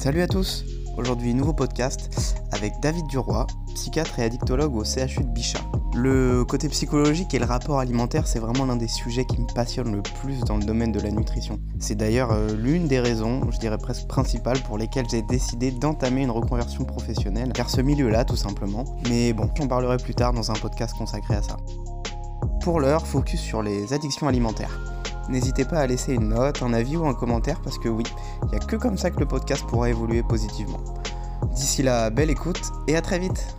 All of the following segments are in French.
Salut à tous Aujourd'hui, nouveau podcast avec David Duroy, psychiatre et addictologue au CHU de Bichat. Le côté psychologique et le rapport alimentaire, c'est vraiment l'un des sujets qui me passionne le plus dans le domaine de la nutrition. C'est d'ailleurs euh, l'une des raisons, je dirais presque principales, pour lesquelles j'ai décidé d'entamer une reconversion professionnelle, car ce milieu-là, tout simplement. Mais bon, j'en parlerai plus tard dans un podcast consacré à ça. Pour l'heure, focus sur les addictions alimentaires. N'hésitez pas à laisser une note, un avis ou un commentaire parce que oui, il n'y a que comme ça que le podcast pourra évoluer positivement. D'ici là, belle écoute et à très vite.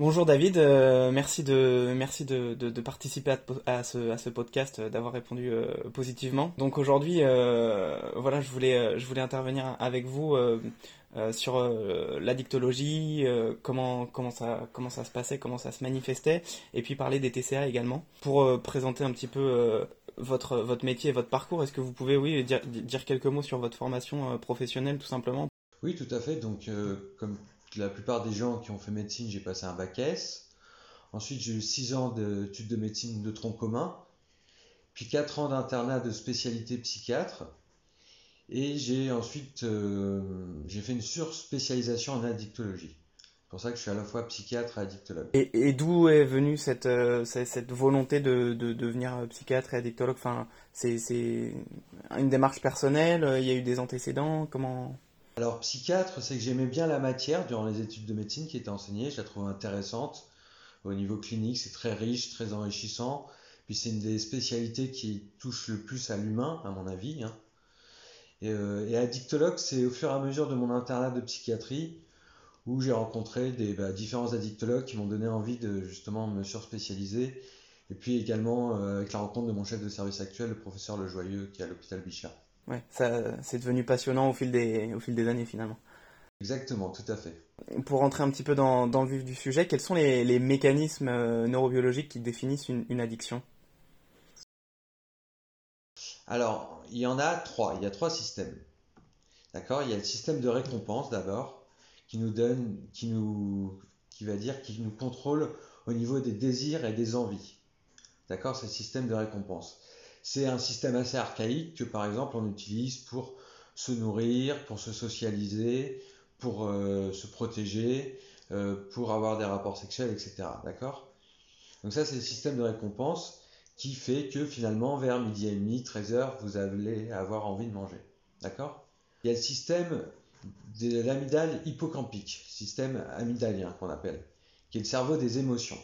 Bonjour David, euh, merci de participer à, ce, podcast, euh, d'avoir répondu euh, positivement. Donc aujourd'hui, voilà, je voulais intervenir avec vous sur l'addictologie, comment comment ça comment ça se passait, comment ça se manifestait, et puis parler des TCA également pour présenter un petit peu votre, votre métier et votre parcours. Est-ce que vous pouvez oui, dire, dire, quelques mots sur votre formation euh, professionnelle tout simplement? Oui, tout à fait. Donc, euh, comme la plupart des gens qui ont fait médecine, j'ai passé un bac S. Ensuite, j'ai eu 6 ans d'études de médecine de tronc commun, puis 4 ans d'internat de spécialité psychiatre. Et j'ai ensuite euh, j'ai fait une surspécialisation en addictologie. C'est pour ça que je suis à la fois psychiatre et addictologue. Et, d'où est venue cette, euh, cette, volonté de, de, devenir psychiatre et addictologue? Enfin, C'est une démarche personnelle Il y a eu des antécédents Comment? Alors, psychiatre, c'est que j'aimais bien la matière durant les études de médecine qui était enseignée. Je la trouvais intéressante. Au niveau clinique, c'est très riche, très enrichissant. Puis c'est une des spécialités qui touche le plus à l'humain, à mon avis. Hein. Et, euh, et addictologue, c'est au fur et à mesure de mon internat de psychiatrie où j'ai rencontré des bah, différents addictologues qui m'ont donné envie de justement me surspécialiser. Et puis également euh, avec la rencontre de mon chef de service actuel, le professeur Lejoyeux, qui est à l'hôpital Bichat. Ouais, ça c'est devenu passionnant au fil des, au fil des années finalement. Exactement, tout à fait. Pour rentrer un petit peu dans, dans le vif du sujet, quels sont les, les mécanismes euh, neurobiologiques qui définissent une, une addiction? Alors, il y en a trois. Il y a trois systèmes. D'accord? Il y a le système de récompense d'abord qui nous donne, qui nous, qui va dire, qui nous contrôle au niveau des désirs et des envies. D'accord C'est le système de récompense. C'est un système assez archaïque que par exemple on utilise pour se nourrir, pour se socialiser, pour euh, se protéger, euh, pour avoir des rapports sexuels, etc. D'accord? Donc ça c'est le système de récompense qui fait que finalement vers midi et demi, 13h, vous allez avoir envie de manger. D'accord? Il y a le système de l'amygdale hippocampique, système amygdalien qu'on appelle, qui est le cerveau des émotions.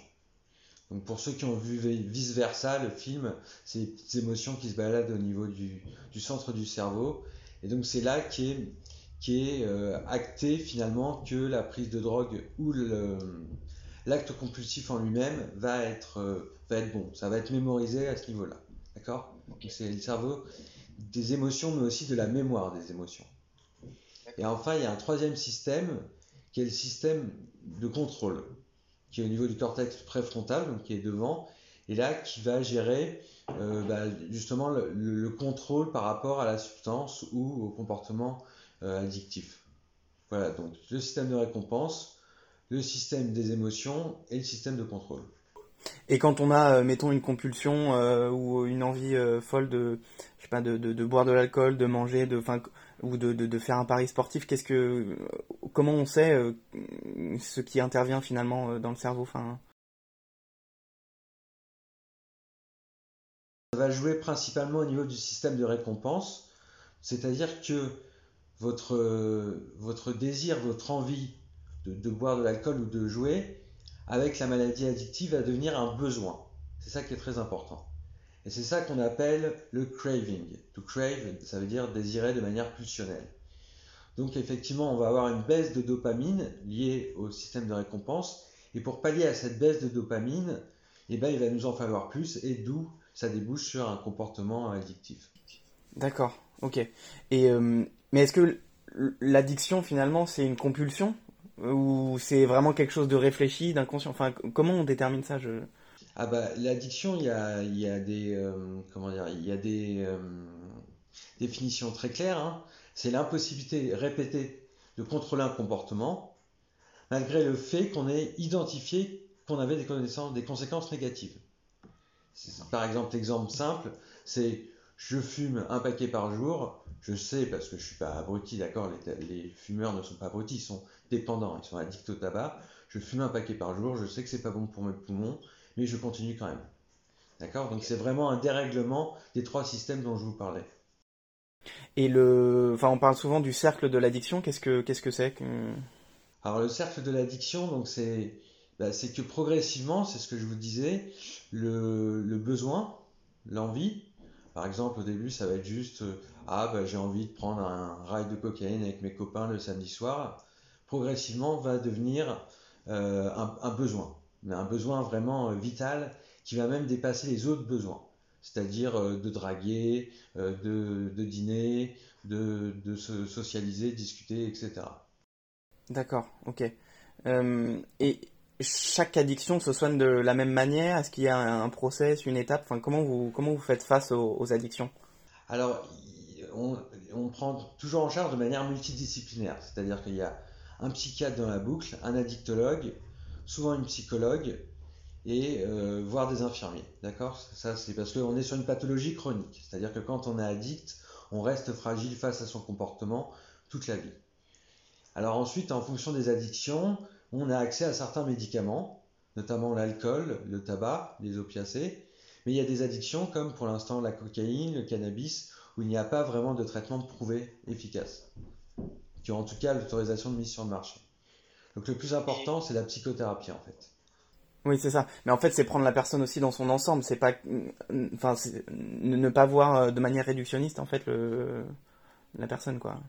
Donc pour ceux qui ont vu vice versa le film, c'est les émotions qui se baladent au niveau du, centre du cerveau. Et donc c'est là qui est, qui est euh, acté finalement que la prise de drogue ou l'acte compulsif en lui-même va être, euh, va être bon. Ça va être mémorisé à ce niveau-là. D'accord? C'est le cerveau des émotions, mais aussi de la mémoire des émotions. Et enfin, il y a un troisième système qui est le système de contrôle, qui est au niveau du cortex préfrontal, donc qui est devant, et là qui va gérer euh, bah, justement le, contrôle par rapport à la substance ou au comportement euh, addictif. Voilà, donc le système de récompense, le système des émotions et le système de contrôle. Et quand on a, euh, mettons, une compulsion ou une envie folle de, je sais pas, de, boire de l'alcool, de manger, de, ou de, faire un pari sportif Qu'est-ce que, comment on sait euh, ce qui intervient finalement euh, dans le cerveau enfin... Ça va jouer principalement au niveau du système de récompense, c'est-à-dire que votre, désir, votre envie de boire de l'alcool ou de jouer avec la maladie addictive va devenir un besoin. C'est ça qui est très important. Et c'est ça qu'on appelle le craving. To crave, ça veut dire désirer de manière pulsionnelle. Donc effectivement, on va avoir une baisse de dopamine liée au système de récompense. Et pour pallier à cette baisse de dopamine, eh ben, il va nous en falloir plus et d'où ça débouche sur un comportement addictif. D'accord, ok. Et, euh, mais est-ce que l'addiction finalement c'est une compulsion? Ou c'est vraiment quelque chose de réfléchi, d'inconscient? Enfin, comment on détermine ça? Je... Ah bah l'addiction, il y a, y a des euh, comment dire, y a des euh, définitions très claires. Hein. C'est l'impossibilité répétée de contrôler un comportement malgré le fait qu'on ait identifié qu'on avait des, des conséquces négatives. Par exemple, l'exemple simple, c'est je fume un paquet par jour, je sais, parce que je suis pas abruti, d'accord, les, fumeurs ne sont pas abrutis, ils sont dépendants, ils sont addicts au tabac, je fume un paquet par jour, je sais que c'est pas bon pour mes poumons, mais je continue quand même. D'accord? Donc c'est vraiment un dérèglement des trois systèmes dont je vous parlais. Et le, enfin, on parle souvent du cercle de l'addiction. Qu'est-ce que qu'est-ce que c'est Alors le cercle de l'addiction, donc c'est bah, c'est que progressivement, c'est ce que je vous disais, le, le besoin, l'envie. Par exemple, au début, ça va être juste euh, ah bah, j'ai envie de prendre un ride de cocaïne avec mes copains le samedi soir. Progressivement, va devenir euh, un, un, besoin, mais un besoin vraiment euh, vital qui va même dépasser les autres besoins, c'est-à-dire euh, de draguer, euh, de, dîner, de, se socialiser, discuter, etc. D'accord, ok. Et chaque addiction se soigne de la même manière? Est-ce qu'il y a un, process, une étape? Enfin, comment, vous, comment vous faites face aux, addictions? Alors, on, prend toujours en charge de manière multidisciplinaire, c'est-à-dire qu'il y a un psychiatre dans la boucle, un addictologue, souvent une psychologue, et euh, voir des infirmiers. D'accord? Ça, c'est parce qu'on est sur une pathologie chronique. C'est-à-dire que quand on est addict, on reste fragile face à son comportement toute la vie. Alors ensuite, en fonction des addictions, on a accès à certains médicaments, notamment l'alcool, le tabac, les opiacés. Mais il y a des addictions comme pour l'instant la cocaïne, le cannabis, où il n'y a pas vraiment de traitement prouvé efficace, qui ont en tout cas l'autorisation de mise sur le marché. Donc le plus important, c'est la psychothérapie en fait. Oui, c'est ça. Mais en fait, c'est prendre la personne aussi dans son ensemble. C'est pas, enfin, ne pas voir euh, de manière réductionniste en fait le la personne quoi.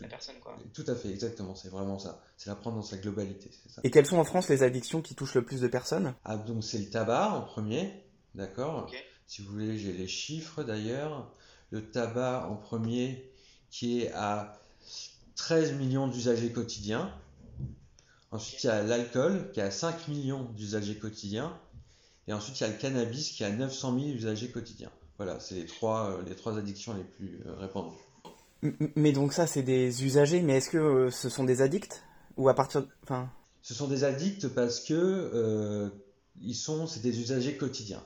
La personne quoi. Tout à fait, exactement. C'est vraiment ça. C'est la prendre dans sa globalité. Ça. Et quelles sont en France les addictions qui touchent le plus de personnes? Ah donc c'est le tabac en premier, d'accord? Si vous voulez, j'ai les chiffres d'ailleurs. Le tabac en premier qui est à 13 millions d'usagers quotidiens. Ensuite, il y a l'alcool qui a 5 millions d'usagers quotidiens. Et ensuite, il y a le cannabis qui a 900 000 usagers quotidiens. Voilà, c'est les trois, euh, les trois addictions les plus euh, répandues. Mais donc ça, c'est des usagers, mais est-ce que euh, ce sont des addicts? Ou à partir... Enfin... Ce sont des addicts parce que ils sont, c'est des usagers quotidiens.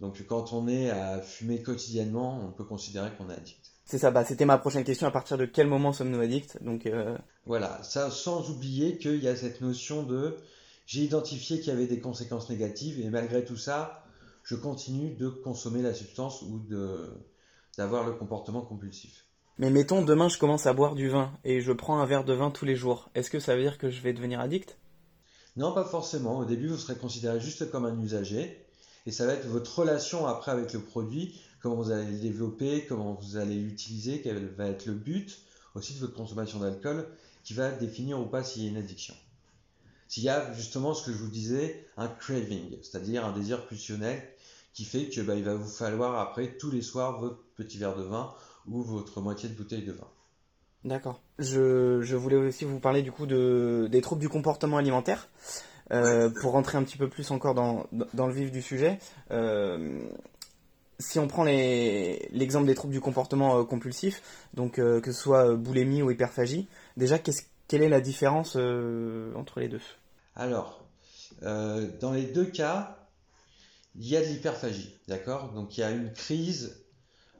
Donc quand on est à fumer quotidiennement, on peut considérer qu'on est addict. C'est ça, bah, c'était ma prochaine question. À partir de quel moment sommes-nous addicts? Donc, euh, Voilà, ça sans oublier qu'il y a cette notion de j'ai identifié qu'il y avait des conséquences négatives et malgré tout ça, je continue de consommer la substance ou de d'avoir le comportement compulsif. Mais mettons, demain je commence à boire du vin et je prends un verre de vin tous les jours. Est-ce que ça veut dire que je vais devenir addict? Non, pas forcément. Au début, vous serez considéré juste comme un usager et ça va être votre relation après avec le produit comment vous allez le développer, comment vous allez l'utiliser, quel va être le but aussi de votre consommation d'alcool qui va définir ou pas s'il y a une addiction. S'il y a justement ce que je vous disais, un craving, c'est-à-dire un désir pulsionnel qui fait que bah, il va vous falloir après tous les soirs votre petit verre de vin ou votre moitié de bouteille de vin. D'accord. Je, voulais aussi vous parler du coup de, des troubles du comportement alimentaire. Euh, pour rentrer un petit peu plus encore dans, le vif du sujet, euh, si on prend l'exemple des troubles du comportement euh, compulsif, donc que ce soit boulimie ou hyperphagie, déjà quelle est la différence entre les deux? Alors, dans les deux cas, il y a de l'hyperphagie, d'accord? Donc il y a une crise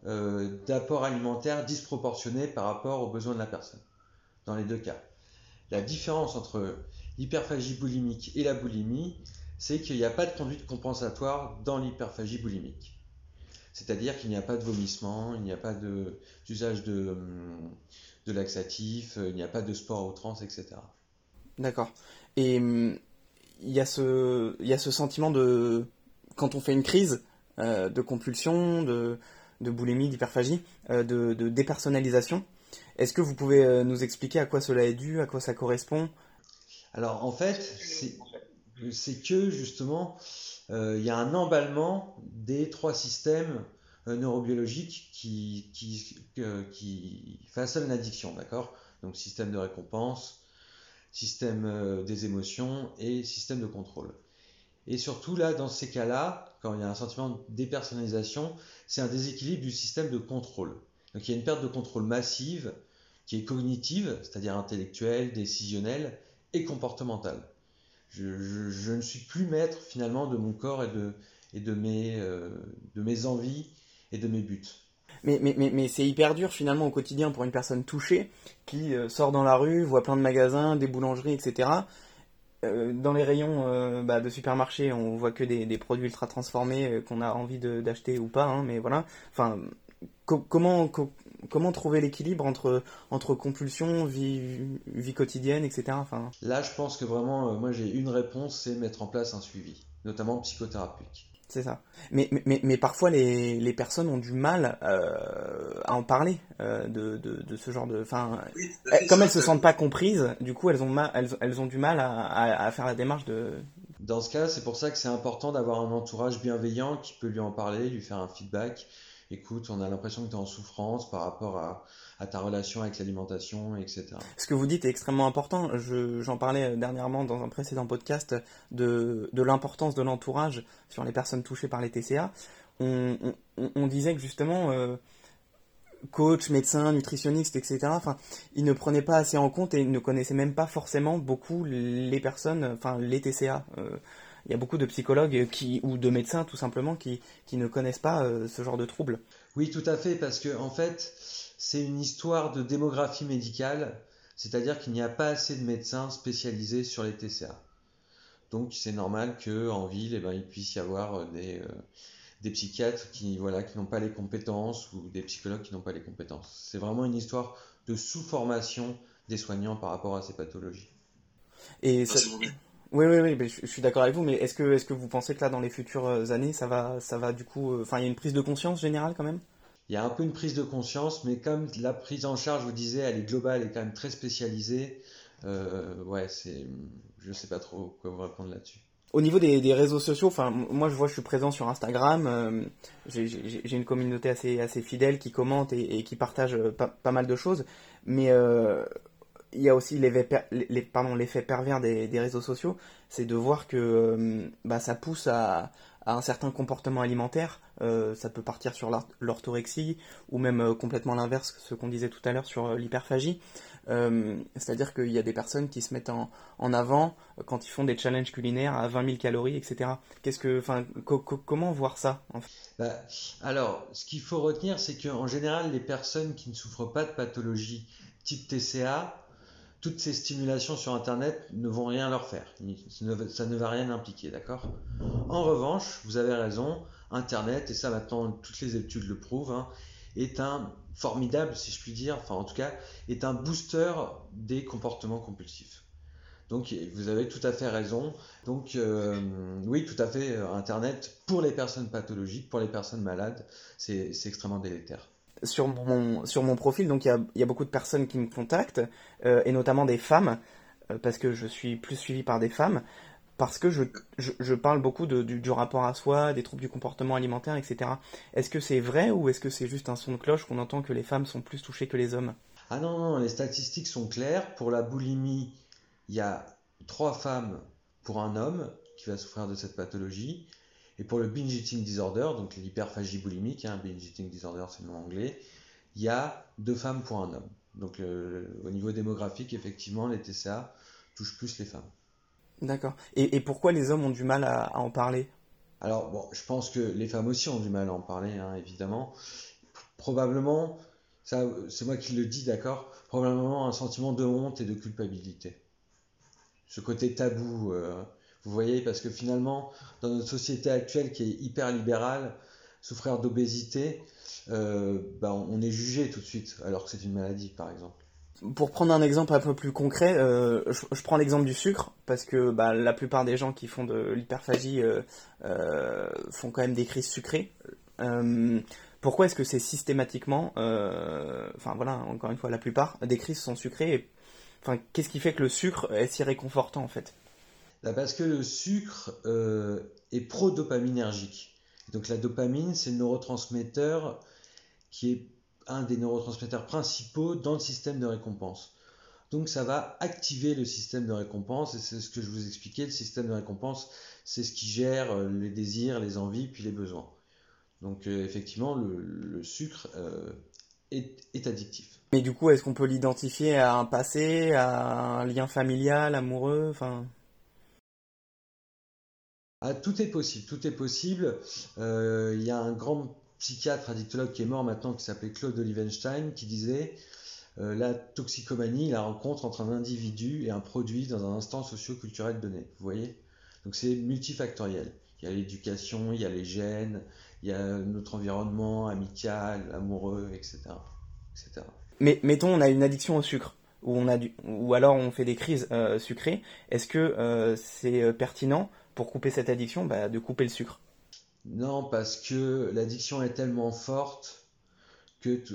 d'apport alimentaire disproportionné par rapport aux besoins de la personne, dans les deux cas. La différence entre l'hyperphagie boulimique et la boulimie, c'est qu'il n'y a pas de conduite compensatoire dans l'hyperphagie boulimique. C'est-à-dire qu'il n'y a pas de vomissement, il n'y a pas d'usage de, hum, de, laxatifs, il n'y a pas de sport à outrance, etc. D'accord. Et hum, il y, a ce, sentiment de, quand on fait une crise euh, de compulsion, de, de boulimie, d'hyperphagie, euh, de, de, dépersonnalisation. Est-ce que vous pouvez euh, nous expliquer à quoi cela est dû, à quoi ça correspond Alors en fait, c'est que justement, euh, il y a un emballement des trois systèmes euh, neurobiologiques qui, qui, façonnent l'addiction, d'accord? Donc système de récompense, système euh, des émotions et système de contrôle. Et surtout là, dans ces cas-là, quand il y a un sentiment de dépersonnalisation, c'est un déséquilibre du système de contrôle. Donc il y a une perte de contrôle massive qui est cognitive, c'est-à-dire intellectuelle, décisionnelle et je, ne suis plus maître finalement de mon corps et de, et de, mes, euh, de mes envies et de mes buts. Mais, mais, mais, mais c'est hyper dur finalement au quotidien pour une personne touchée qui euh, sort dans la rue, voit plein de magasins, des boulangeries, etc. Euh, dans les rayons bah, de supermarché, on voit que des, des produits ultra transformés qu'on a envie d'acheter ou pas, hein, mais voilà. Enfin, comment, comment trouver l'équilibre entre, entre compulsion, vie, vie quotidienne, etc. Enfin... Là, je pense que vraiment, moi j'ai une réponse, c'est mettre en place un suivi, notamment psychothérapeute. C'est ça. Mais, mais, mais, parfois, les, les, personnes ont du mal euh, à en parler euh, de, de, de, ce genre de. Enfin, comme elles se sentent pas comprises, du coup, elles ont, elles, elles, ont du mal à, à, faire la démarche de. Dans ce cas, c'est pour ça que c'est important d'avoir un entourage bienveillant qui peut lui en parler, lui faire un feedback. Écoute, on a l'impression que tu es en souffrance par rapport à, ta relation avec l'alimentation, etc. Ce que vous dites est extrêmement important. J'en parlais dernièrement dans un précédent podcast de, l'importance de l'entourage sur les personnes touchées par les TCA. On, disait que justement, euh, coach, médecin, nutritionniste, etc., ils ne prenaient pas assez en compte et ne connaissaient même pas forcément beaucoup les personnes, enfin, les TCA. Euh, il y a beaucoup de psychologues qui, ou de médecins tout simplement qui, qui ne connaissent pas euh, ce genre de troubles. Oui, tout à fait, parce que en fait, c'est une histoire de démographie médicale, c'est-à-dire qu'il n'y a pas assez de médecins spécialisés sur les TCA. Donc c'est normal qu'en ville, eh ben, il puisse y avoir euh, des, euh, des psychiatres qui voilà qui n'ont pas les compétences ou des psychologues qui n'ont pas les compétences. C'est vraiment une histoire de sous-formation des soignants par rapport à ces pathologies. Et Oui, oui, oui, je, suis d'accord avec vous, mais est-ce que, est-ce que vous pensez que là, dans les futures années, ça va, ça va du coup, euh, enfin, il y a une prise de conscience générale quand même? Il y a un peu une prise de conscience, mais comme la prise en charge, je vous disais, elle est globale et quand même très spécialisée, euh, ouais, c'est, je sais pas trop quoi vous répondre là-dessus. Au niveau des, réseaux sociaux, enfin, moi je vois, je suis présent sur Instagram, euh, j'ai une communauté assez, assez fidèle qui commente et, qui partage euh, pas, mal de choses, mais il y a aussi l'effet les, pervers des, réseaux sociaux, c'est de voir que bah, ça pousse à, un certain comportement alimentaire. Euh, ça peut partir sur l'orthorexie ou même euh, complètement l'inverse, ce qu'on disait tout à l'heure sur euh, l'hyperphagie. C'est-à-dire qu'il y a des personnes qui se mettent en, avant quand ils font des challenges culinaires à 20 000 calories, etc. Comment voir ça bah, Alors, ce qu'il faut retenir, c'est qu'en général, les personnes qui ne souffrent pas de pathologie type TCA toutes ces stimulations sur Internet ne vont rien leur faire. Ça ne va rien impliquer, d'accord? En revanche, vous avez raison, Internet, et ça maintenant toutes les études le prouvent, hein, est un formidable, si je puis dire, enfin en tout cas, est un booster des comportements compulsifs. Donc vous avez tout à fait raison. Donc euh, oui, tout à fait, Internet, pour les personnes pathologiques, pour les personnes malades, c'est extrêmement délétère sur mon, profil, donc il y a, beaucoup de personnes qui me contactent, euh, et notamment des femmes, euh, parce que je suis plus suivi par des femmes, parce que je, je, parle beaucoup de, du, rapport à soi, des troubles du comportement alimentaire, etc. Est-ce que c'est vrai ou est-ce que c'est juste un son de cloche qu'on entend que les femmes sont plus touchées que les hommes? Ah non, non, les statistiques sont claires. Pour la boulimie, il y a trois femmes pour un homme qui va souffrir de cette pathologie. Et pour le binge eating disorder, donc l'hyperphagie boulimique, hein, binge eating disorder c'est le nom anglais, il y a deux femmes pour un homme. Donc au niveau démographique, effectivement, les TCA touchent plus les femmes. D'accord. Et, pourquoi les hommes ont du mal à, en parler? Alors, bon, je pense que les femmes aussi ont du mal à en parler, hein, évidemment. Probablement, ça, c'est moi qui le dis, d'accord? Probablement un sentiment de honte et de culpabilité. Ce côté tabou. Euh, vous voyez, parce que finalement, dans notre société actuelle qui est hyper libérale, souffrir d'obésité, euh, bah, on est jugé tout de suite, alors que c'est une maladie, par exemple. Pour prendre un exemple un peu plus concret, euh, je, prends l'exemple du sucre, parce que bah, la plupart des gens qui font de l'hyperphagie euh, font quand même des crises sucrées. pourquoi est-ce que c'est systématiquement, enfin voilà, encore une fois, la plupart des crises sont sucrées qu'est-ce qui fait que le sucre est si réconfortant en fait? Parce que le sucre euh, est pro-dopaminergique. Donc la dopamine, c'est le neurotransmetteur qui est un des neurotransmetteurs principaux dans le système de récompense. Donc ça va activer le système de récompense et c'est ce que je vous expliquais, le système de récompense, c'est ce qui gère euh, les désirs, les envies, puis les besoins. Donc euh, effectivement, le, sucre est, est, addictif. Mais du coup, est-ce qu'on peut l'identifier à un passé, à un lien familial, amoureux. Ah, tout est possible, tout est possible. Euh, il y a un grand psychiatre addictologue qui est mort maintenant, qui s'appelait Claude Olivenstein, qui disait euh, la toxicomanie, la rencontre entre un individu et un produit dans un instant socio-culturel donné. Vous voyez? Donc c'est multifactoriel. Il y a l'éducation, il y a les gènes, il y a notre environnement amical, amoureux, etc. etc. Mais mettons, on a une addiction au sucre, ou, alors on fait des crises euh, sucrées. Est-ce que c'est pertinent pour couper cette addiction bah, de couper le sucre Non, parce que l'addiction est tellement forte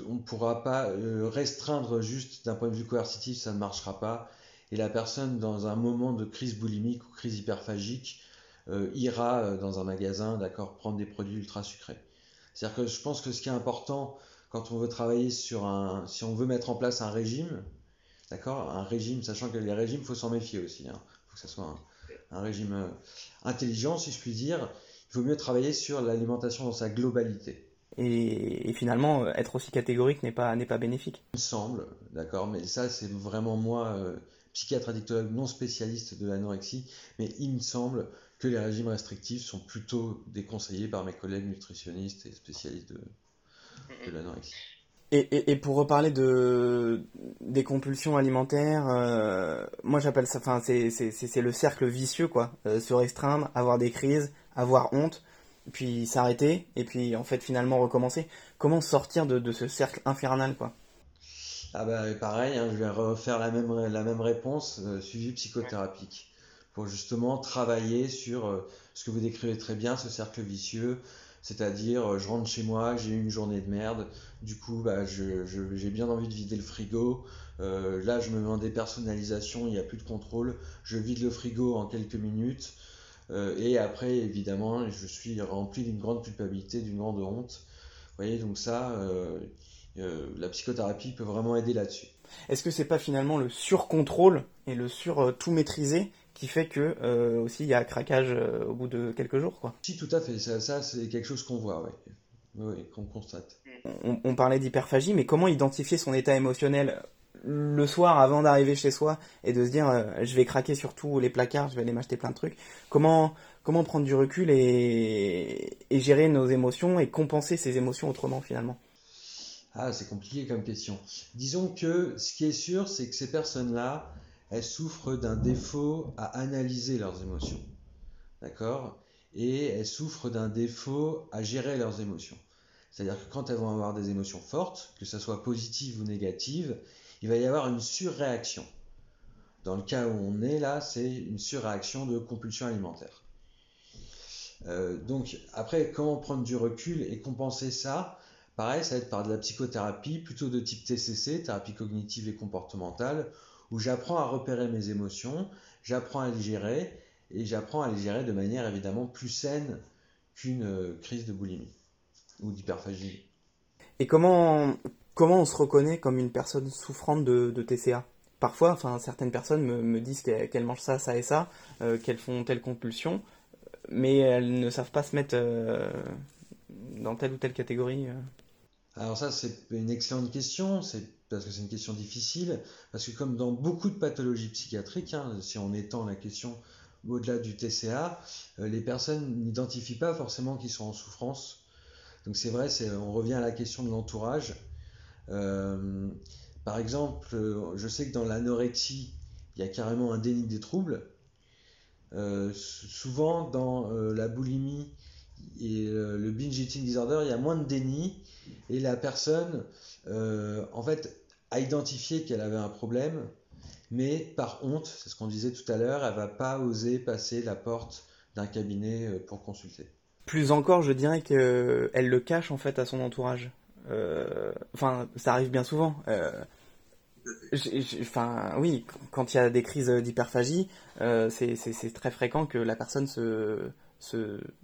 on ne pourra pas euh, restreindre juste d'un point de vue coercitif, ça ne marchera pas. Et la personne, dans un moment de crise boulimique ou crise hyperphagique, euh, ira euh, dans un magasin, d'accord, prendre des produits ultra sucrés. C'est-à-dire que je pense que ce qui est important quand on veut travailler sur un, si on veut mettre en place un régime, d'accord, un régime, sachant que les régimes, il faut s'en méfier aussi. Il hein. faut que ce soit un, un régime intelligent, si je puis dire. Il vaut mieux travailler sur l'alimentation dans sa globalité et, finalement euh, être aussi catégorique n'est pas, n'est pas bénéfique. Il me semble, d'accord, mais ça c'est vraiment moi, euh, psychiatre addictologue non spécialiste de l'anorexie, mais il me semble que les régimes restrictifs sont plutôt déconseillés par mes collègues nutritionnistes et spécialistes de, de l'anorexie. Et, pour reparler de des compulsions alimentaires, euh, moi j'appelle ça, enfin c'est le cercle vicieux quoi, se restreindre, avoir des crises, avoir honte, puis s'arrêter, et puis en fait finalement recommencer. Comment sortir de, ce cercle infernal quoi? Ah bah pareil, hein, je vais refaire la même, la même réponse, euh, suivi psychothérapique, pour justement travailler sur euh, ce que vous décrivez très bien, ce cercle vicieux, c'est-à-dire euh, je rentre chez moi, j'ai eu une journée de merde, du coup bah, j'ai bien envie de vider le frigo, là je me mets en dépersonnalisation, il n'y a plus de contrôle, je vide le frigo en quelques minutes, euh, et après, évidemment, je suis rempli d'une grande culpabilité, d'une grande honte. Vous voyez, donc ça, euh, euh, la psychothérapie peut vraiment aider là-dessus. Est-ce que c'est pas finalement le surcontrôle et le sur tout maîtriser qui fait que aussi il y a un craquage au bout de quelques jours quoi Si tout à fait, ça, c'est quelque chose qu'on voit, oui, oui qu'on constate. On, on parlait d'hyperphagie, mais comment identifier son état émotionnel le soir avant d'arriver chez soi et de se dire euh, je vais craquer sur tous les placards, je vais aller m'acheter plein de trucs. Comment comment prendre du recul et, gérer nos émotions et compenser ces émotions autrement finalement? Ah, c'est compliqué comme question. Disons que ce qui est sûr, c'est que ces personnes-là, elles souffrent d'un défaut à analyser leurs émotions. D'accord? Et elles souffrent d'un défaut à gérer leurs émotions. C'est-à-dire que quand elles vont avoir des émotions fortes, que ce soit positives ou négatives, il va y avoir une surréaction. Dans le cas où on est là, c'est une surréaction de compulsion alimentaire. Euh, donc après, comment prendre du recul et compenser ça? Pareil, ça va être par de la psychothérapie, plutôt de type TCC, thérapie cognitive et comportementale, où j'apprends à repérer mes émotions, j'apprends à les gérer, et j'apprends à les gérer de manière évidemment plus saine qu'une euh, crise de boulimie ou d'hyperphagie. Et comment, comment on se reconnaît comme une personne souffrante de, TCA Parfois, enfin, certaines personnes me, disent qu'elles mangent ça, ça et ça, euh, qu'elles font telle compulsion, mais elles ne savent pas se mettre euh, dans telle ou telle catégorie. Alors ça, c'est une excellente question, c'est parce que c'est une question difficile, parce que comme dans beaucoup de pathologies psychiatriques, hein, si on étend la question au-delà du TCA, les personnes n'identifient pas forcément qu'ils sont en souffrance. Donc c'est vrai, on revient à la question de l'entourage. Euh, par exemple, je sais que dans l'anorexie, il y a carrément un déni des troubles. Euh, souvent, dans euh, la boulimie et le binge eating disorder, il y a moins de déni et la personne, en fait, a identifié qu'elle avait un problème, mais par honte, c'est ce qu'on disait tout à l'heure, elle va pas oser passer la porte d'un cabinet pour consulter. Plus encore, je dirais qu'elle le cache en fait à son entourage. Euh, enfin, ça arrive bien souvent. Euh, enfin, oui, quand il y a des crises d'hyperphagie, euh, c'est très fréquent que la personne se,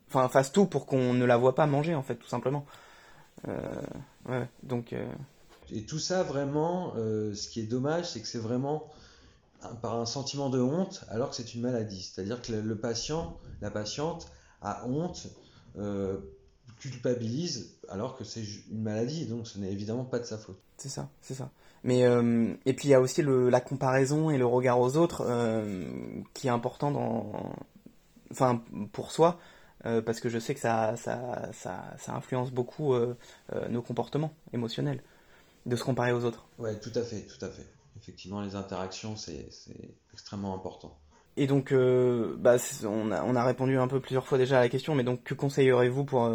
fasse tout pour qu'on ne la voit pas manger, en fait, tout simplement. ouais, donc. Et tout ça, vraiment, ce qui est dommage, c'est que c'est vraiment par un sentiment de honte, alors que c'est une maladie. C'est-à-dire que le, patient, la patiente, a honte culpabilise alors que c'est une maladie, donc ce n'est évidemment pas de sa faute. C'est ça, c'est ça. Mais euh, et puis il y a aussi la comparaison et le regard aux autres euh, qui est important enfin pour soi. parce que je sais que ça, ça, ça influence beaucoup nos comportements émotionnels, de se comparer aux autres. Ouais, tout à fait, tout à fait. Effectivement, les interactions, c'est extrêmement important. Et donc, bah, on, a, on, a, répondu un peu plusieurs fois déjà à la question, mais donc que conseillerez-vous pour,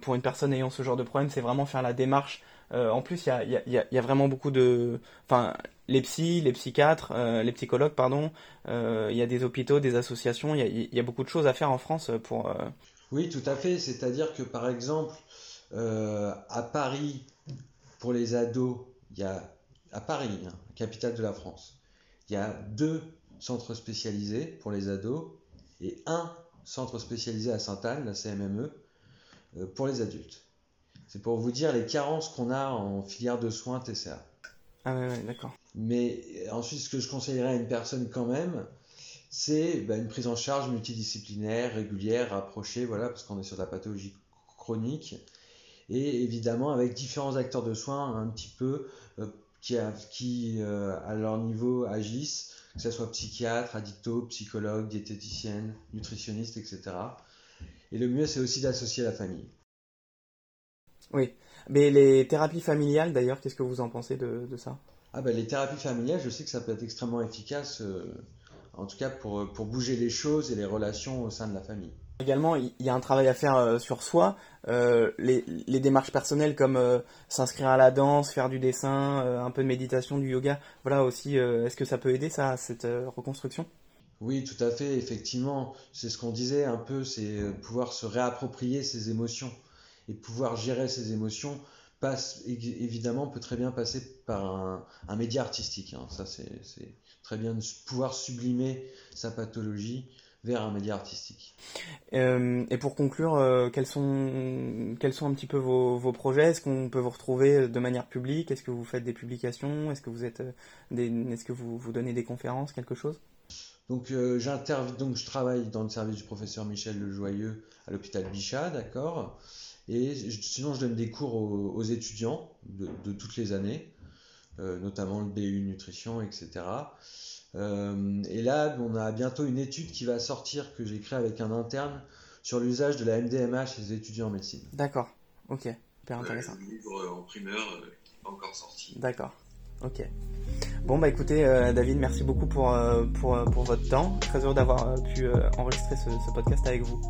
pour une personne ayant ce genre de problème C'est vraiment faire la démarche euh, en plus, il y a, vraiment beaucoup de... Enfin, les psys, les psychiatres, euh, les psychologues, pardon, euh, il y a des hôpitaux, des associations, il y, a beaucoup de choses à faire en France pour... Oui, tout à fait. C'est-à-dire que, par exemple, à Paris, pour les ados, il y a... À Paris, hein, capitale de la France, il y a deux centres spécialisés pour les ados et un centre spécialisé à Sainte-Anne, la CMME, pour les adultes. C'est pour vous dire les carences qu'on a en filière de soins TCA. Ah ouais, d'accord. Mais ensuite, ce que je conseillerais à une personne quand même, c'est bah, une prise en charge multidisciplinaire, régulière, rapprochée, voilà, parce qu'on est sur la pathologie chronique. Et évidemment, avec différents acteurs de soins un petit peu euh, qui, qui euh, à leur niveau, agissent, que ce soit psychiatre, addicto, psychologue, diététicienne, nutritionniste, etc. Et le mieux, c'est aussi d'associer la famille. Oui, mais les thérapies familiales, d'ailleurs, qu'est-ce que vous en pensez de, ça? Ah ben, Les thérapies familiales, je sais que ça peut être extrêmement efficace, euh, en tout cas pour, pour bouger les choses et les relations au sein de la famille. Également, il y a un travail à faire euh, sur soi. Euh, les, démarches personnelles comme s'inscrire à la danse, faire du dessin, un peu de méditation, du yoga, voilà aussi, est-ce que ça peut aider ça, cette reconstruction? Oui, tout à fait, effectivement. C'est ce qu'on disait un peu, c'est pouvoir se réapproprier ses émotions et pouvoir gérer ses émotions passe évidemment peut très bien passer par un, média artistique. Hein. Ça c'est très bien de pouvoir sublimer sa pathologie vers un média artistique. Euh, et pour conclure, euh, quels, sont, quels sont un petit peu vos, vos projets? Est-ce qu'on peut vous retrouver de manière publique? Est-ce que vous faites des publications? Est-ce que vous êtes euh, des, est-ce que vous, vous donnez des conférences, quelque chose? Donc, donc je travaille dans le service du professeur Michel Lejoyeux à l'hôpital Bichat, d'accord? Et sinon, je donne des cours aux, étudiants de, toutes les années, euh, notamment le BU nutrition, etc. Euh, et là, on a bientôt une étude qui va sortir que j'ai créée avec un interne sur l'usage de la MDMA chez les étudiants en médecine. D'accord, ok, hyper intéressant. un livre en primeur qui n'est pas encore sorti. D'accord, ok. Bon, bah écoutez, euh, David, merci beaucoup pour, pour, pour, votre temps. Très heureux d'avoir pu enregistrer ce podcast avec vous.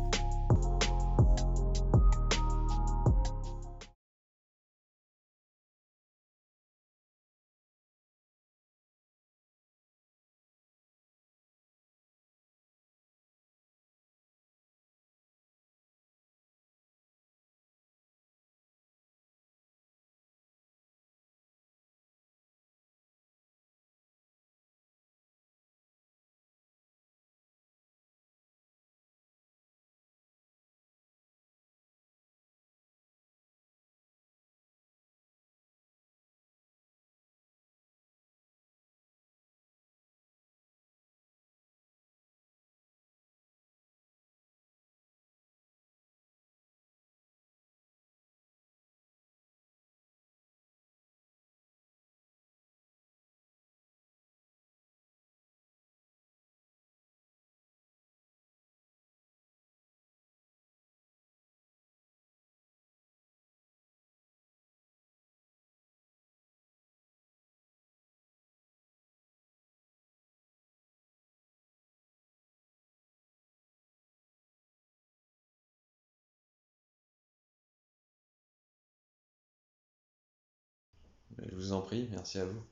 Je vous en prie, merci à vous.